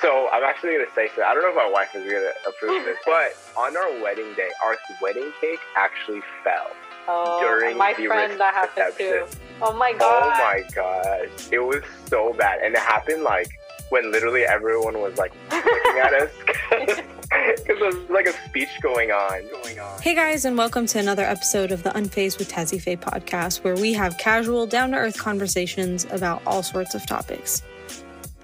So I'm actually gonna say so. I don't know if my wife is gonna approve this, but on our wedding day, our wedding cake actually fell. Oh, during my friend that happened too. Oh my oh god. Oh my gosh. It was so bad. And it happened like when literally everyone was like looking at us because there was like a speech going on going on hey guys and welcome to another episode of the unfazed with tazzy faye podcast where we have casual down-to-earth conversations about all sorts of topics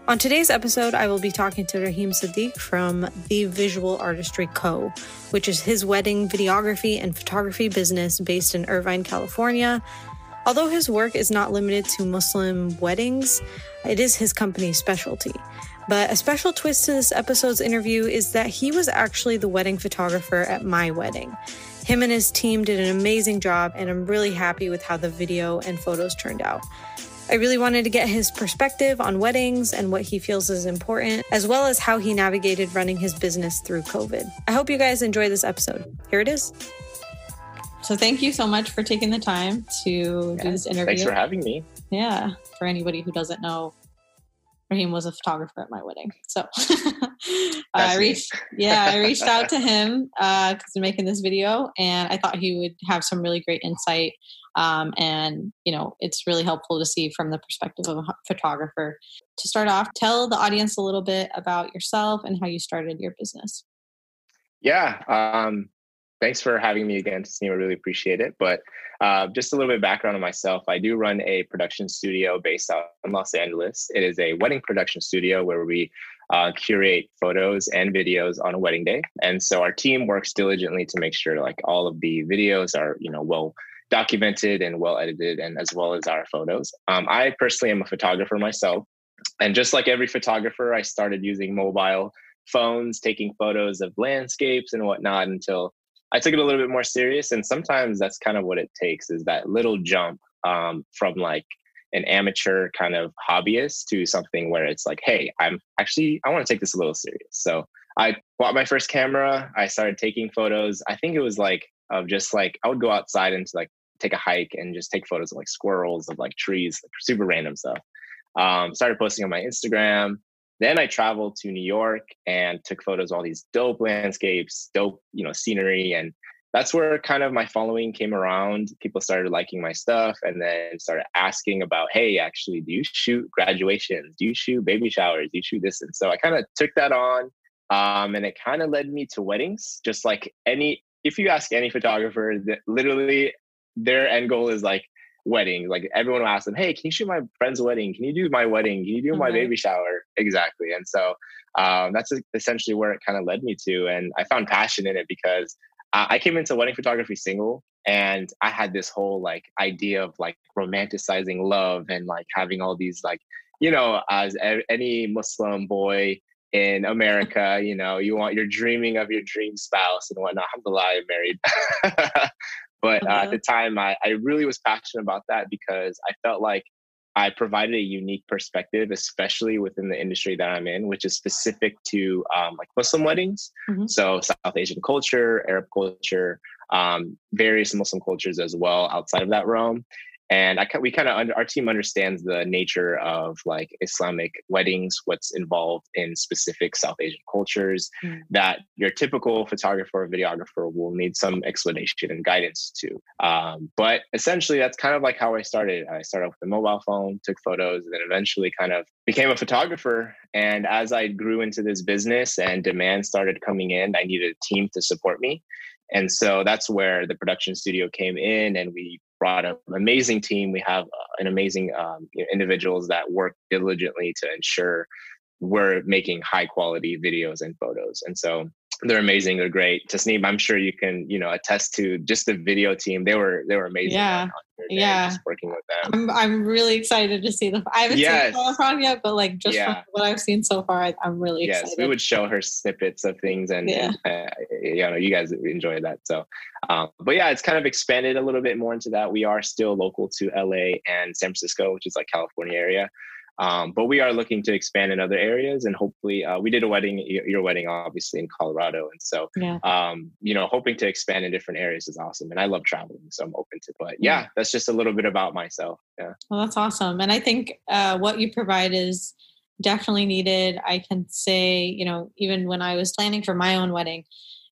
on today's episode, I will be talking to Rahim Sadiq from The Visual Artistry Co., which is his wedding videography and photography business based in Irvine, California. Although his work is not limited to Muslim weddings, it is his company's specialty. But a special twist to this episode's interview is that he was actually the wedding photographer at my wedding. Him and his team did an amazing job, and I'm really happy with how the video and photos turned out. I really wanted to get his perspective on weddings and what he feels is important, as well as how he navigated running his business through COVID. I hope you guys enjoy this episode. Here it is. So, thank you so much for taking the time to yeah, do this interview. Thanks for having me. Yeah. For anybody who doesn't know, Raheem was a photographer at my wedding. So I reached, yeah, I reached out to him because uh, I'm making this video, and I thought he would have some really great insight. Um, and you know, it's really helpful to see from the perspective of a photographer. To start off, tell the audience a little bit about yourself and how you started your business. Yeah, um, thanks for having me again, Tasneem. I really appreciate it. But uh, just a little bit of background on myself. I do run a production studio based out in Los Angeles. It is a wedding production studio where we uh, curate photos and videos on a wedding day. And so our team works diligently to make sure like all of the videos are, you know, well documented and well edited and as well as our photos. Um, I personally am a photographer myself. And just like every photographer, I started using mobile phones, taking photos of landscapes and whatnot until I took it a little bit more serious, and sometimes that's kind of what it takes is that little jump um, from like an amateur kind of hobbyist to something where it's like, hey, I'm actually I want to take this a little serious. So I bought my first camera. I started taking photos. I think it was like of just like I would go outside and like take a hike and just take photos of like squirrels, of like trees, like super random stuff. Um, started posting on my Instagram. Then I traveled to New York and took photos of all these dope landscapes, dope, you know, scenery. And that's where kind of my following came around. People started liking my stuff and then started asking about, hey, actually, do you shoot graduations? Do you shoot baby showers? Do you shoot this? And so I kind of took that on. Um, and it kind of led me to weddings, just like any, if you ask any photographer, that literally their end goal is like, wedding. Like everyone will ask them, "Hey, can you shoot my friend's wedding? Can you do my wedding? Can you do mm-hmm. my baby shower?" Exactly. And so um, that's essentially where it kind of led me to, and I found passion in it because I came into wedding photography single, and I had this whole like idea of like romanticizing love and like having all these like you know as any Muslim boy in America, you know, you want you're dreaming of your dream spouse and whatnot. Alhamdulillah, I'm married. But uh, at the time, I, I really was passionate about that because I felt like I provided a unique perspective, especially within the industry that I'm in, which is specific to um, like Muslim weddings. Mm-hmm. So South Asian culture, Arab culture, um, various Muslim cultures as well outside of that realm and I, we kind of our team understands the nature of like Islamic weddings, what's involved in specific South Asian cultures mm. that your typical photographer or videographer will need some explanation and guidance to. Um, but essentially, that's kind of like how I started. I started with a mobile phone, took photos, and then eventually kind of became a photographer. And as I grew into this business and demand started coming in, I needed a team to support me. And so that's where the production studio came in, and we brought amazing team. We have uh, an amazing um, you know, individuals that work diligently to ensure we're making high quality videos and photos. And so they're amazing. They're great. Tasneem, I'm sure you can, you know, attest to just the video team. They were they were amazing. Yeah, yeah. working with them. I'm I'm really excited to see them. I haven't yes. seen Holocron yet, but like just yeah. what I've seen so far, I, am really excited. yes, excited. we would show her snippets of things, and, yeah. and uh, you know, you guys enjoy that. So, um, but yeah, it's kind of expanded a little bit more into that. We are still local to LA and San Francisco, which is like California area. Um, but we are looking to expand in other areas, and hopefully, uh, we did a wedding, your wedding, obviously in Colorado, and so yeah. um, you know, hoping to expand in different areas is awesome. And I love traveling, so I'm open to. But yeah, that's just a little bit about myself. Yeah. Well, that's awesome, and I think uh, what you provide is definitely needed. I can say, you know, even when I was planning for my own wedding,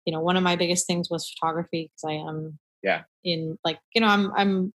you know, one of my biggest things was photography because I am yeah in like you know I'm I'm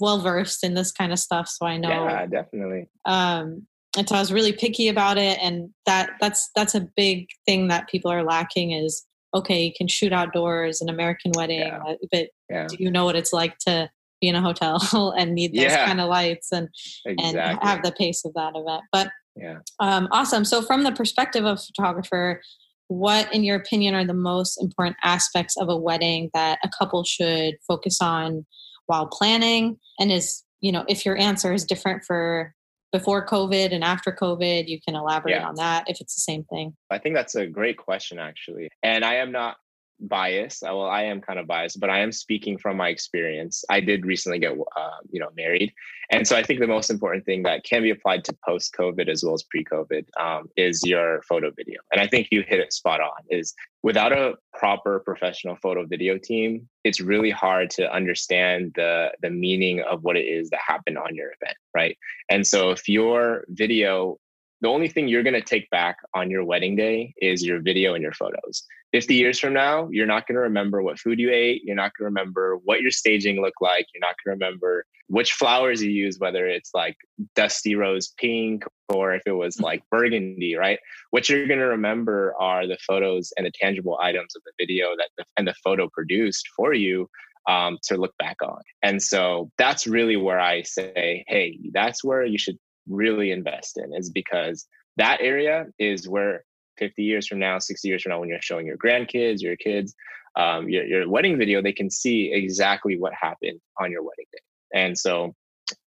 well versed in this kind of stuff, so I know yeah definitely. Um, and so I was really picky about it, and that that's that's a big thing that people are lacking is okay, you can shoot outdoors, an American wedding, yeah. Uh, but yeah. do you know what it's like to be in a hotel and need those yeah. kind of lights and exactly. and have the pace of that event? But yeah, um, awesome. So from the perspective of photographer, what, in your opinion, are the most important aspects of a wedding that a couple should focus on while planning? And is you know, if your answer is different for before COVID and after COVID? You can elaborate yeah. on that if it's the same thing. I think that's a great question, actually. And I am not biased. Well, I am kind of biased, but I am speaking from my experience. I did recently get, uh, you know, married, and so I think the most important thing that can be applied to post COVID as well as pre COVID um, is your photo video. And I think you hit it spot on. Is without a proper professional photo video team, it's really hard to understand the the meaning of what it is that happened on your event, right? And so if your video the only thing you're going to take back on your wedding day is your video and your photos. 50 years from now, you're not going to remember what food you ate. You're not going to remember what your staging looked like. You're not going to remember which flowers you used, whether it's like dusty rose pink or if it was like burgundy, right? What you're going to remember are the photos and the tangible items of the video that the, and the photo produced for you um, to look back on. And so that's really where I say, hey, that's where you should really invest in, is because that area is where 50 years from now, 60 years from now, when you're showing your grandkids, your kids, um, your, your wedding video, they can see exactly what happened on your wedding day. And so,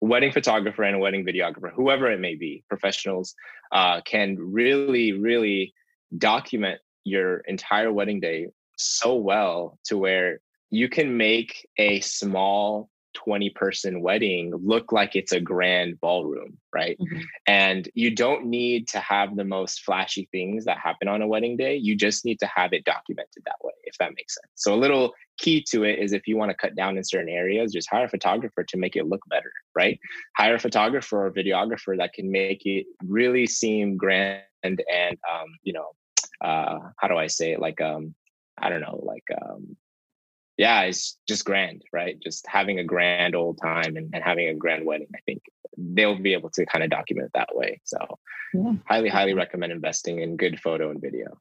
wedding photographer and wedding videographer, whoever it may be, professionals, uh, can really, really document your entire wedding day so well to where you can make a small 20 person wedding look like it's a grand ballroom, right? Mm-hmm. And you don't need to have the most flashy things that happen on a wedding day. You just need to have it documented that way, if that makes sense. So, a little key to it is if you want to cut down in certain areas, just hire a photographer to make it look better, right? Hire a photographer or videographer that can make it really seem grand and, um, you know, uh, how do I say it? Like, um, I don't know, like, um, yeah, it's just grand, right? Just having a grand old time and, and having a grand wedding. I think they'll be able to kind of document it that way. So, yeah. highly, highly recommend investing in good photo and video.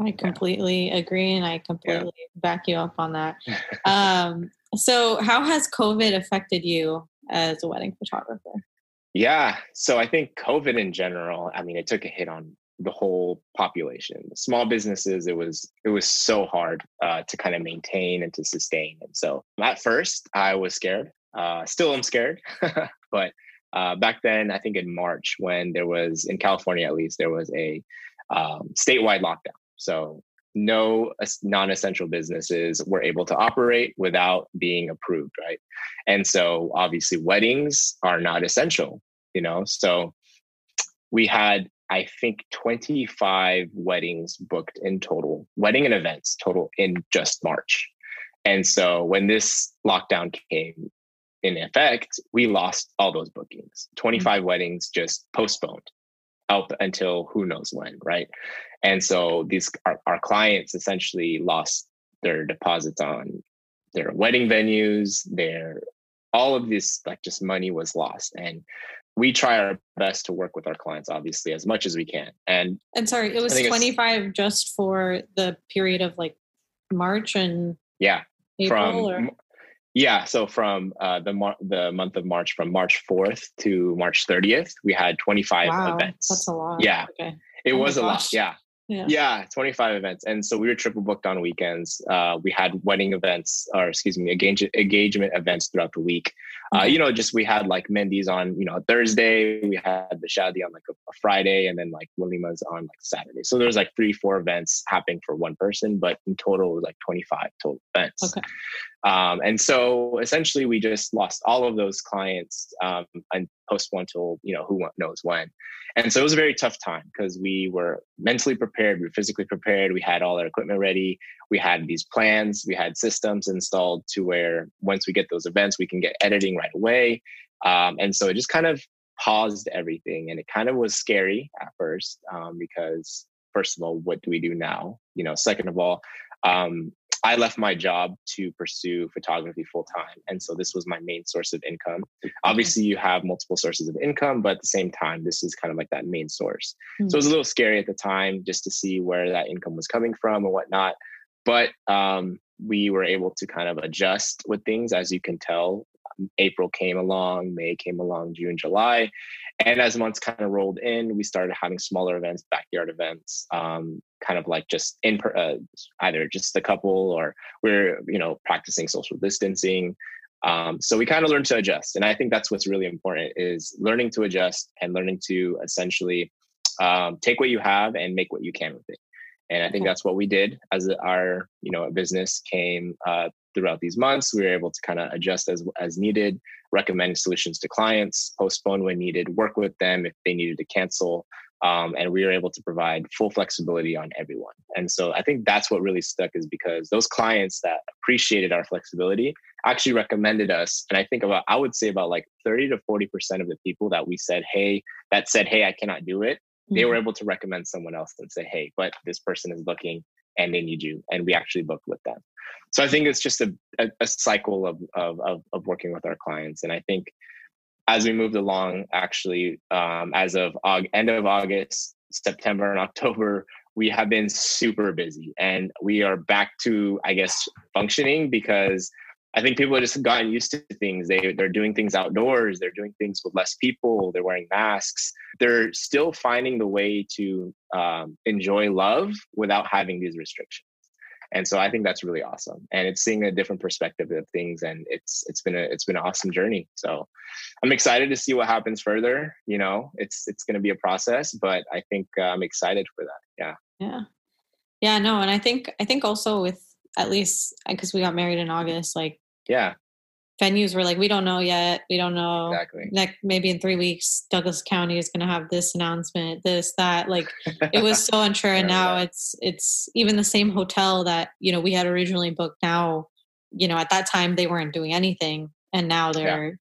I completely yeah. agree, and I completely yeah. back you up on that. um, so, how has COVID affected you as a wedding photographer? Yeah, so I think COVID in general. I mean, it took a hit on the whole population. Small businesses it was it was so hard uh, to kind of maintain and to sustain. And so at first i was scared. Uh, still i'm scared but uh, back then i think in march when there was in california at least there was a um, statewide lockdown. So no non-essential businesses were able to operate without being approved right? And so obviously weddings are not essential you know? So we had I think 25 weddings booked in total, wedding and events total in just March. And so when this lockdown came in effect, we lost all those bookings. 25 mm-hmm. weddings just postponed up until who knows when, right? And so these our, our clients essentially lost their deposits on their wedding venues, their all of this like just money was lost. And we try our best to work with our clients obviously as much as we can. And and sorry it was 25 just for the period of like march and yeah April, from or? yeah so from uh, the mar- the month of march from march 4th to march 30th we had 25 wow, events. that's a lot. Yeah okay. it oh was a lot yeah. Yeah. yeah 25 events. And so we were triple booked on weekends. Uh, we had wedding events or excuse me engagement, engagement events throughout the week uh, you know, just we had like Mehndi's on, you know, Thursday, we had the Shadi on like a, a, Friday, and then like Walima's on like Saturday. So there's like three, four events happening for one person, but in total it was like 25 total events. Okay. Um, and so essentially we just lost all of those clients um, and postponed till, you know, who knows when. And so it was a very tough time because we were mentally prepared, we were physically prepared, we had all our equipment ready, we had these plans, we had systems installed to where once we get those events, we can get editing right away. Um, and so it just kind of paused everything. And it kind of was scary at first um, because, first of all, what do we do now? You know, second of all, um, I left my job to pursue photography full time. And so this was my main source of income. Obviously, you have multiple sources of income, but at the same time, this is kind of like that main source. Mm-hmm. So it was a little scary at the time just to see where that income was coming from and whatnot. But um, we were able to kind of adjust with things, as you can tell. April came along, May came along, June, July. And as months kind of rolled in, we started having smaller events, backyard events, um, kind of like just in per, uh, either just a couple or we're you know practicing social distancing. Um, so we kind of learned to adjust, and I think that's what's really important is learning to adjust and learning to essentially um, take what you have and make what you can with it. And I think that's what we did as our you know business came uh, throughout these months. We were able to kind of adjust as as needed, recommend solutions to clients, postpone when needed, work with them if they needed to cancel. Um, and we were able to provide full flexibility on everyone. And so I think that's what really stuck is because those clients that appreciated our flexibility actually recommended us. And I think about, I would say about like 30 to 40% of the people that we said, hey, that said, hey, I cannot do it, they were mm-hmm. able to recommend someone else and say, hey, but this person is looking and they need you. And we actually booked with them. So I think it's just a, a, a cycle of, of, of, working with our clients. And I think as we moved along, actually, um, as of end of August, September, and October, we have been super busy, and we are back to, I guess, functioning because I think people have just gotten used to things. They they're doing things outdoors. They're doing things with less people. They're wearing masks. They're still finding the way to um, enjoy love without having these restrictions and so i think that's really awesome and it's seeing a different perspective of things and it's it's been a it's been an awesome journey so i'm excited to see what happens further you know it's it's going to be a process but i think uh, i'm excited for that yeah yeah yeah no and i think i think also with at least because we got married in august like yeah venues were like, we don't know yet. We don't know. Exactly. Next, maybe in three weeks, Douglas County is going to have this announcement, this, that. Like, it was so unsure. and now it's it's even the same hotel that you know we had originally booked. Now, you know, at that time they weren't doing anything, and now they're, yeah.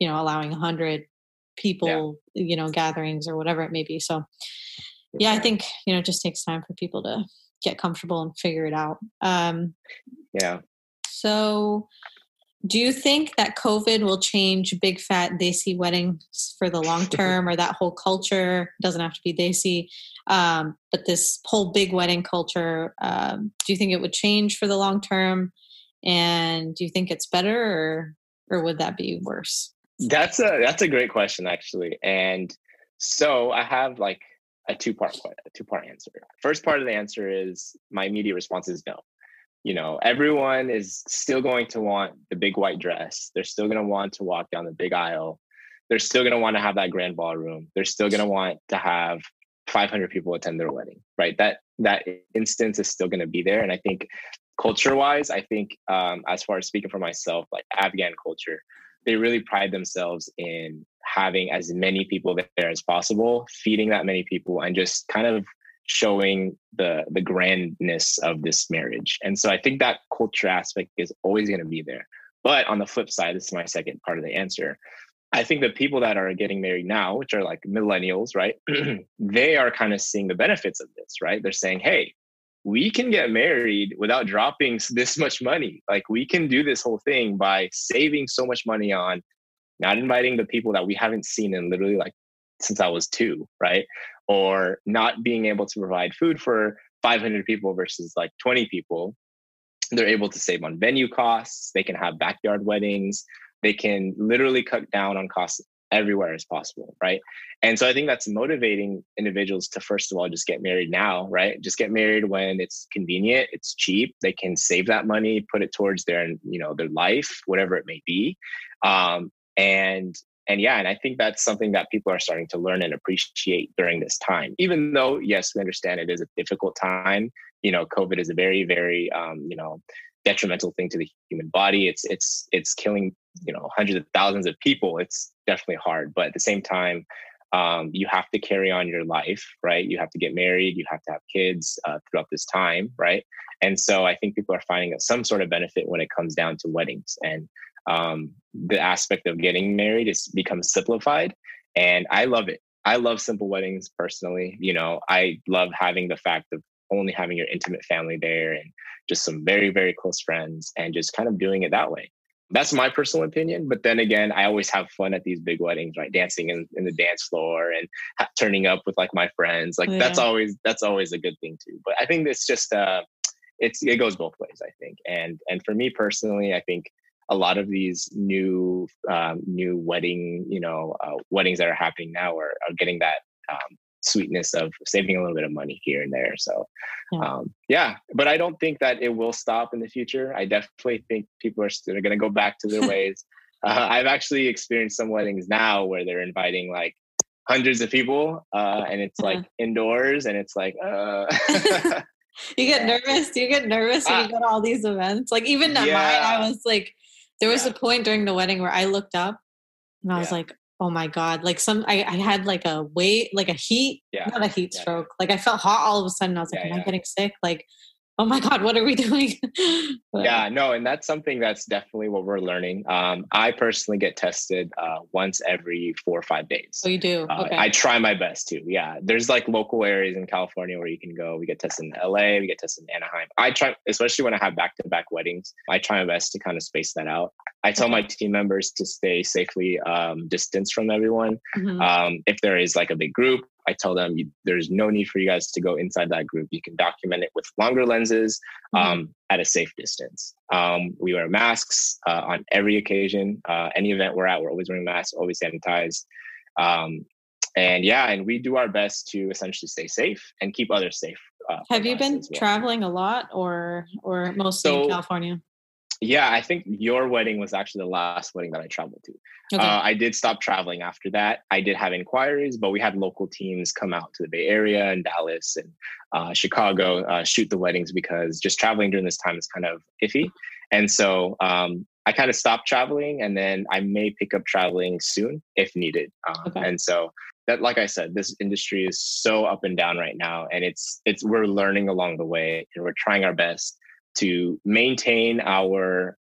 you know, allowing a hundred people, yeah. you know, gatherings or whatever it may be. So, yeah, I think you know, it just takes time for people to get comfortable and figure it out. Um, yeah. So do you think that COVID will change big fat desi weddings for the long term or that whole culture? Doesn't have to be desi, um, but this whole big wedding culture, um, do you think it would change for the long term? And do you think it's better or, or would that be worse? That's a that's a great question actually. And so I have like a two part a two part answer. First part of the answer is my immediate response is no you know, everyone is still going to want the big white dress. They're still going to want to walk down the big aisle. They're still going to want to have that grand ballroom. They're still going to want to have 500 people attend their wedding, right? That that instance is still going to be there. And I think culture wise, I think um, as far as speaking for myself, like Afghan culture, they really pride themselves in having as many people there as possible, feeding that many people, and just kind of showing the the grandness of this marriage. And so I think that culture aspect is always going to be there. But on the flip side, this is my second part of the answer. I think the people that are getting married now, which are like millennials, right? they are kind of seeing the benefits of this, right? They're saying, hey, we can get married without dropping this much money. Like we can do this whole thing by saving so much money on not inviting the people that we haven't seen in literally like since I was two, right? or not being able to provide food for 500 people versus like 20 people. They're able to save on venue costs they can have backyard weddings they can literally cut down on costs everywhere as possible right? And so i think that's motivating individuals to first of all just get married now right? Just get married when it's convenient it's cheap they can save that money put it towards their you know their life whatever it may be. Um, and and yeah and i think that's something that people are starting to learn and appreciate during this time. Even though yes we understand it is a difficult time you know covid is a very very um, you know detrimental thing to the human body. It's it's it's killing you know hundreds of thousands of people. It's definitely hard. But at the same time um, you have to carry on your life right? You have to get married. You have to have kids uh, throughout this time right? And so i think people are finding some sort of benefit when it comes down to weddings. And um, the aspect of getting married is becomes simplified and I love it. I love simple weddings personally. You know, I love having the fact of only having your intimate family there and just some very, very close friends and just kind of doing it that way. That's my personal opinion. But then again, I always have fun at these big weddings, right? Dancing in, in the dance floor and ha- turning up with like my friends. Like yeah. that's always that's always a good thing too. But I think it's just uh, it's it goes both ways. I think, and and for me personally, I think a lot of these new um, new wedding you know uh, weddings that are happening now are, are getting that um, sweetness of saving a little bit of money here and there so yeah. Um, yeah. but i don't think that it will stop in the future i definitely think people are still going to go back to their ways uh, i've actually experienced some weddings now where they're inviting like hundreds of people uh, and it's like uh-huh. indoors and it's like uh you get nervous you get nervous when you go to all these events like even at yeah. mine i was like there was yeah. a point during the wedding where I looked up and I was yeah. like, oh my God. Like some I, I, had like a weight, like a heat, yeah. not a heat stroke. Like I felt hot all of a sudden. I was like, Am I getting sick? Like oh my god what are we doing? Yeah no and that's something that's definitely what we're learning. Um, i personally get tested uh, once every four or five days. Oh you do? Uh, okay. i try my best to yeah. There's like local areas in california where you can go. We get tested in la we get tested in anaheim. I try especially when i have back-to-back weddings i try my best to kind of space that out. I tell my team members to stay safely um, distanced from everyone. Mm-hmm. um, if there is like a big group I tell them you, there's no need for you guys to go inside that group. You can document it with longer lenses mm-hmm. um, at a safe distance. Um, we wear masks uh, on every occasion. Uh, any event we're at, we're always wearing masks, always sanitized. Um, and yeah, and we do our best to essentially stay safe and keep others safe. Uh, Have you been well. traveling a lot, or or mostly so, in California? Yeah, I think your wedding was actually the last wedding that I traveled to. Okay. Uh, I did stop traveling after that. I did have inquiries, but we had local teams come out to the Bay Area and Dallas and uh, Chicago uh, shoot the weddings because just traveling during this time is kind of iffy. And so um, I kind of stopped traveling, and then I may pick up traveling soon if needed. Um, okay. And so that, like I said, this industry is so up and down right now, and it's it's we're learning along the way, and we're trying our best to maintain our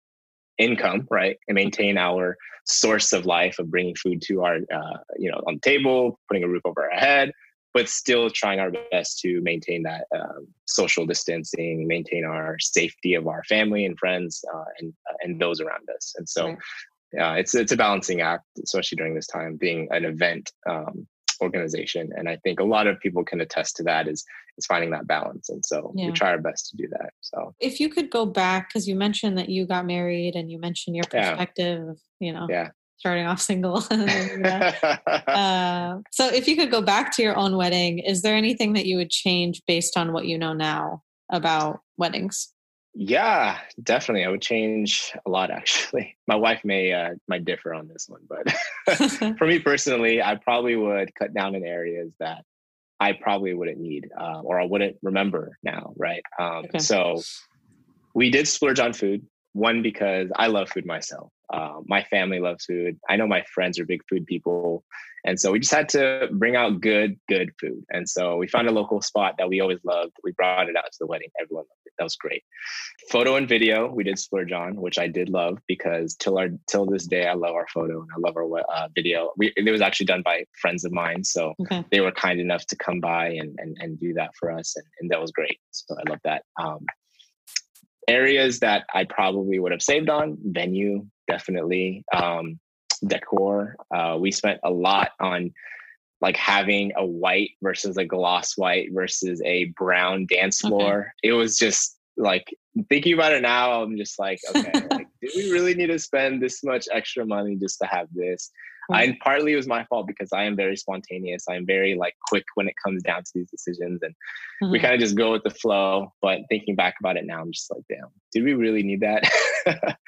income, right, and maintain our source of life of bringing food to our, uh, you know, on the table, putting a roof over our head, but still trying our best to maintain that um, social distancing, maintain our safety of our family and friends uh, and uh, and those around us. And so, right. it's it's a balancing act, especially during this time, being an event um, organization. And I think a lot of people can attest to that is is finding that balance. And so yeah. we try our best to do that. So if you could go back, because you mentioned that you got married and you mentioned your perspective yeah. of, you know, yeah. starting off single. uh, so if you could go back to your own wedding, is there anything that you would change based on what you know now about weddings? Yeah, definitely. I would change a lot actually. My wife may uh, might differ on this one, but for me personally, I probably would cut down in areas that I probably wouldn't need uh, or I wouldn't remember now, right? Um, okay. So we did splurge on food. One because I love food myself. Uh, my family loves food. I know my friends are big food people. And so we just had to bring out good, good food. And so we found a local spot that we always loved. We brought it out to the wedding. Everyone loved it. That was great. Photo and video, we did splurge on, which I did love because till our till this day, I love our photo and I love our uh, video. We, it was actually done by friends of mine, so okay. they were kind enough to come by and and, and do that for us, and, and that was great. So I love that. Um, areas that I probably would have saved on venue, definitely. Um, decor. Uh, we spent a lot on like having a white versus a gloss white versus a brown dance floor. Okay. It was just like thinking about it now, I'm just like, okay, like, did we really need to spend this much extra money just to have this? And partly it was my fault because I am very spontaneous. I'm very like quick when it comes down to these decisions, and mm-hmm. we kind of just go with the flow. But thinking back about it now, I'm just like, damn, did we really need that?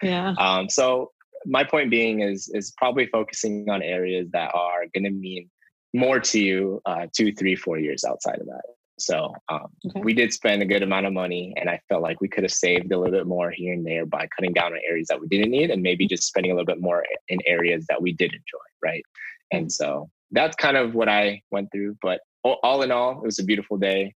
yeah. Um. So my point being is is probably focusing on areas that are going to mean more to you uh, two, three, four years outside of that. So um, okay. we did spend a good amount of money, and I felt like we could have saved a little bit more here and there by cutting down on areas that we didn't need, and maybe just spending a little bit more in areas that we did enjoy, right? And so that's kind of what I went through. But all in all, it was a beautiful day.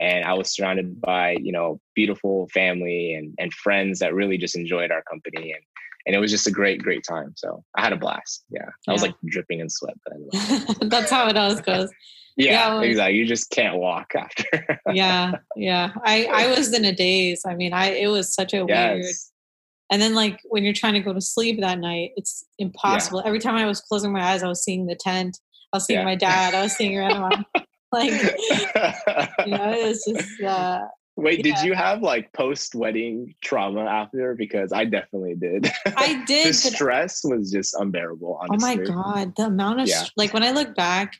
and I was surrounded by you know beautiful family and and friends that really just enjoyed our company and and it was just a great great time. So I had a blast. Yeah, I yeah. was like dripping in sweat. But anyway. That's how it always goes. Yeah, yeah exactly. You just can't walk after. yeah, yeah. I I was in a daze. I mean, I it was such a yes. weird. And then like when you're trying to go to sleep that night, it's impossible. Yeah. Every time I was closing my eyes, I was seeing the tent. I was seeing yeah. my dad. I was seeing grandma. like you know, it was just. Uh, Wait, yeah. did you have like post wedding trauma after? Because I definitely did. I did. the stress was just unbearable. Honestly. Oh my god, the amount of yeah. like when I look back,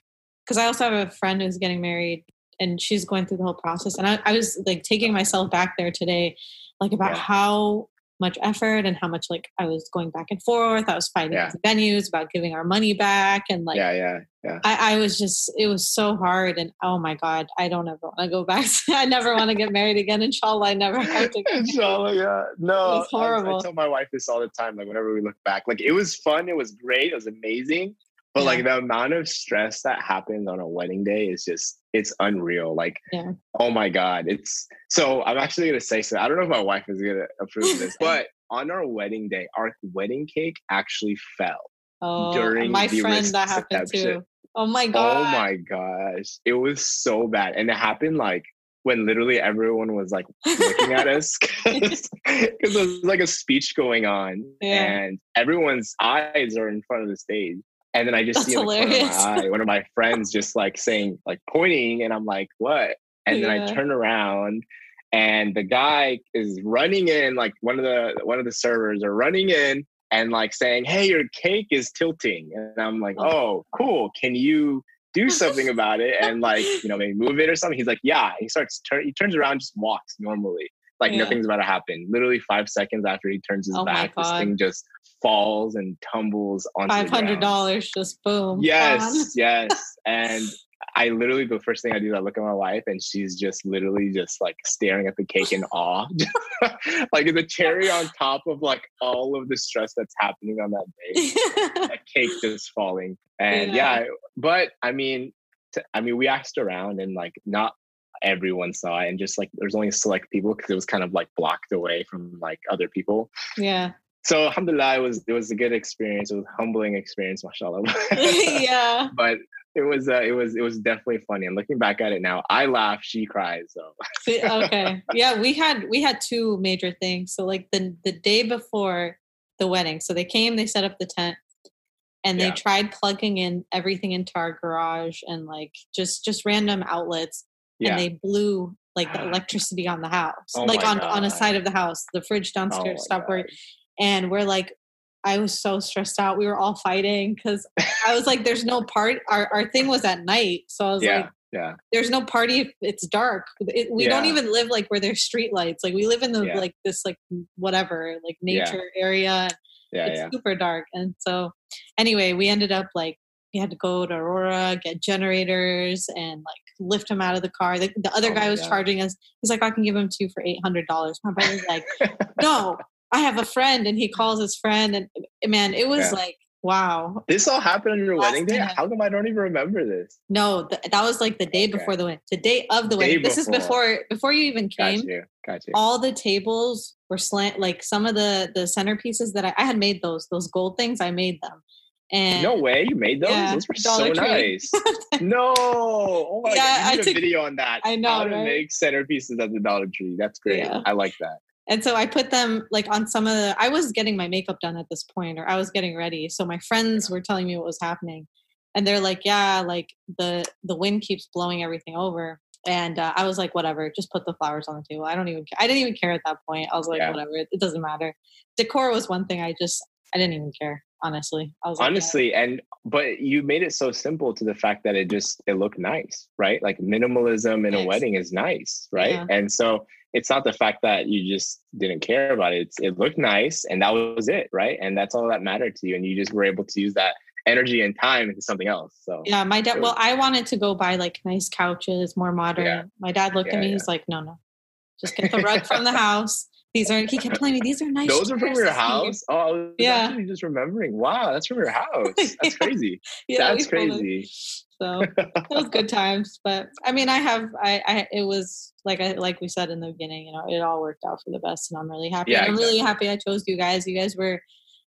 because I also have a friend who's getting married and she's going through the whole process. And I, I was like taking myself back there today, like about yeah. how much effort and how much like I was going back and forth. I was fighting yeah. with venues about giving our money back and like yeah, yeah, yeah. I, I was just it was so hard and oh my god, I don't ever want to go back. I never want to get married again. Inshallah, I never have to. Inshallah, yeah. No, it's horrible. I, I tell my wife this all the time. Like whenever we look back, like it was fun, it was great, it was amazing. But yeah. like the amount of stress that happens on a wedding day is just it's unreal. Like, yeah. oh my God. It's so I'm actually gonna say so. I don't know if my wife is gonna approve this, but on our wedding day, our wedding cake actually fell. Oh, during my friend that happened too. Oh my oh god. Oh my gosh. It was so bad. And it happened like when literally everyone was like looking at us because there was like a speech going on yeah. and everyone's eyes are in front of the stage and then I just That's see like, one, of my eye, one of my friends just like saying, like pointing, and I'm like, what? And yeah. then I turn around and the guy is running in, like one of the one of the servers are running in and like saying, Hey, your cake is tilting. And I'm like, oh. oh, cool. Can you do something about it and like, you know, maybe move it or something? He's like, Yeah. He starts turn he turns around, just walks normally. Like yeah. nothing's about to happen. Literally five seconds after he turns his oh back, this thing just falls and tumbles on five hundred dollars. Just boom. Yes, yes. And I literally the first thing I do is I look at my wife and she's just literally just like staring at the cake in awe. like it's a cherry on top of like all of the stress that's happening on that day. that cake just falling. And yeah, yeah but I mean, t- I mean, we asked around and like not everyone saw it and just like there's only select people because it was kind of like blocked away from like other people. Yeah. So alhamdulillah, it was it was a good experience. It was a humbling experience, mashallah. yeah. But it was uh, it was it was definitely funny. And looking back at it now, I laugh, she cries. So okay, yeah, we had we had two major things. So like the the day before the wedding, so they came, they set up the tent, and they yeah. tried plugging in everything into our garage and like just just random outlets yeah. and they blew like the electricity on the house, oh like on God. on a side of the house. The fridge downstairs oh stopped working, and we're like, I was so stressed out. We were all fighting because I was like, "There's no part." Our our thing was at night, so I was yeah. like, yeah there's no party if it's dark it, we yeah. don't even live like where there's street lights like we live in the yeah. like this like whatever like nature yeah. area yeah, it's super dark and so anyway we ended up like we had to go to aurora get generators and like lift him out of the car. The, the other oh guy was God. charging us. He's like, I can give him to you for eight hundred dollars. My brother's like, No, I have a friend, and he calls his friend, and man, it was yeah. like. Wow. This all happened on your Last wedding day? Minute. How come I don't even remember this? No, th- that was like the day okay. before the wedding. The day of the wedding. This is before before you even came. Got you. Got you. All the tables were slant like some of the the centerpieces that I, I had made those those gold things I made them and no way, you made those. Yeah, those were so Tree. nice. no, oh my yeah, god, you I took, a video on that. I know. How to make centerpieces at the Dollar Tree. That's great. Yeah. I like that. And so I put them like on some of the. I was getting my makeup done at this point, or I was getting ready. So my friends were telling me what was happening, and they're like, "Yeah, like the the wind keeps blowing everything over." And uh, I was like, "Whatever, just put the flowers on the table." I don't even. Care. I didn't even care at that point. I was like, yeah. "Whatever, it doesn't matter." Decor was one thing. I just I didn't even care honestly. I was honestly like, and but you made it so simple to the fact that it just it looked nice right? Like minimalism in nice. a wedding is nice right? Yeah. and so it's not the fact that you just didn't care about it. It's, it looked nice and that was it right? And that's all that mattered to you and you just were able to use that energy and time into something else so. Yeah my dad well i wanted to go buy like nice couches more modern. Yeah. my dad looked yeah, at me he's like no no just get the rug from the house these are, he kept telling me, these are nice. Those are from your house? Oh, I was yeah. just remembering. Wow, that's from your house. That's crazy. yeah, that's crazy. So was good times. But I mean, I have, I, I, it was like I, like we said in the beginning, you know, it all worked out for the best, and I'm really happy. Yeah, I'm exactly. really happy I chose you guys. You guys were.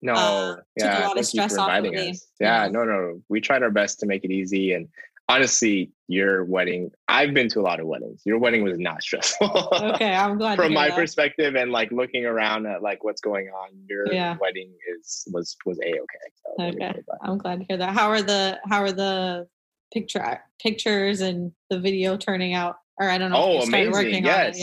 No, uh, yeah, took a lot of stress off of me. Yeah, yeah, no, no, we tried our best to make it easy, and honestly, your wedding, I've been to a lot of weddings. Your wedding was not stressful. okay, I'm glad. From my that. perspective and like looking around at like what's going on, your yeah. wedding is was was a okay. So okay, I'm glad to hear that. How are the how are the picture pictures and the video turning out? Or I don't know. Oh, amazing! yes.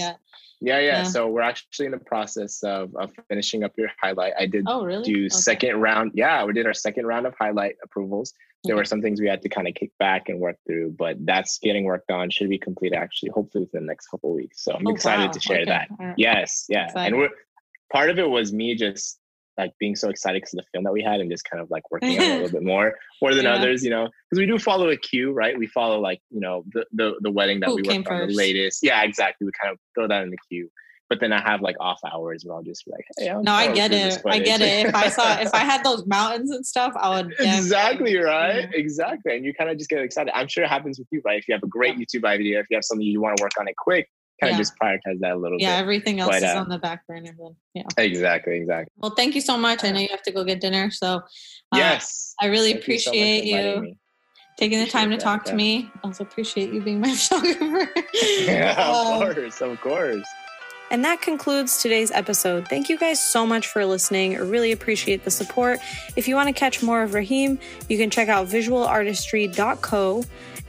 Yeah, yeah, yeah. So we're actually in the process of, of finishing up your highlight. I did oh, really? do okay. second round. Yeah, we did our second round of highlight approvals there were some things we had to kind of kick back and work through, but that's getting worked on. Should be complete actually, hopefully within the next couple weeks. So I'm oh, excited wow. to share okay. that. Right. Yes, yeah. Excited. And we're, part of it was me just like being so excited because of the film that we had and just kind of like working on it a little bit more more than yeah. others, you know, because we do follow a queue, right? We follow like, you know, the the, the wedding that Who we worked on first? the latest. Yeah, exactly. We kind of throw that in the queue but then I have like off hours where I'll just be like, hey, no, I get it. I get it. If I saw, if I had those mountains and stuff, I would. exactly right. Yeah. Exactly, and you kind of just get excited. I'm sure it happens with you, right? If you have a great YouTube idea, if you have something you want to work on it quick, kind yeah. of just prioritize that a little yeah, bit. Yeah, everything else but, uh, is on the back burner. Then. Yeah. Exactly. Exactly. Well, thank you so much. I know you have to go get dinner, so uh, yes, I really thank appreciate you. So taking the time to talk that, to me. Also appreciate you being my photographer. yeah, of um, course, of course. And that concludes today's episode. Thank you guys so much for listening. I really appreciate the support. If you want to catch more of Raheem, you can check out visualartistry.co.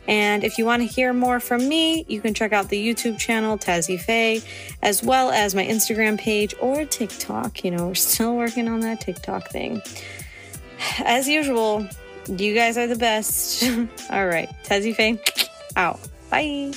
And if you want to hear more from me, you can check out the YouTube channel, Tazzy Faye, as well as my Instagram page or TikTok. You know, we're still working on that TikTok thing. As usual, you guys are the best. All right, Tazzy Faye, out. Bye.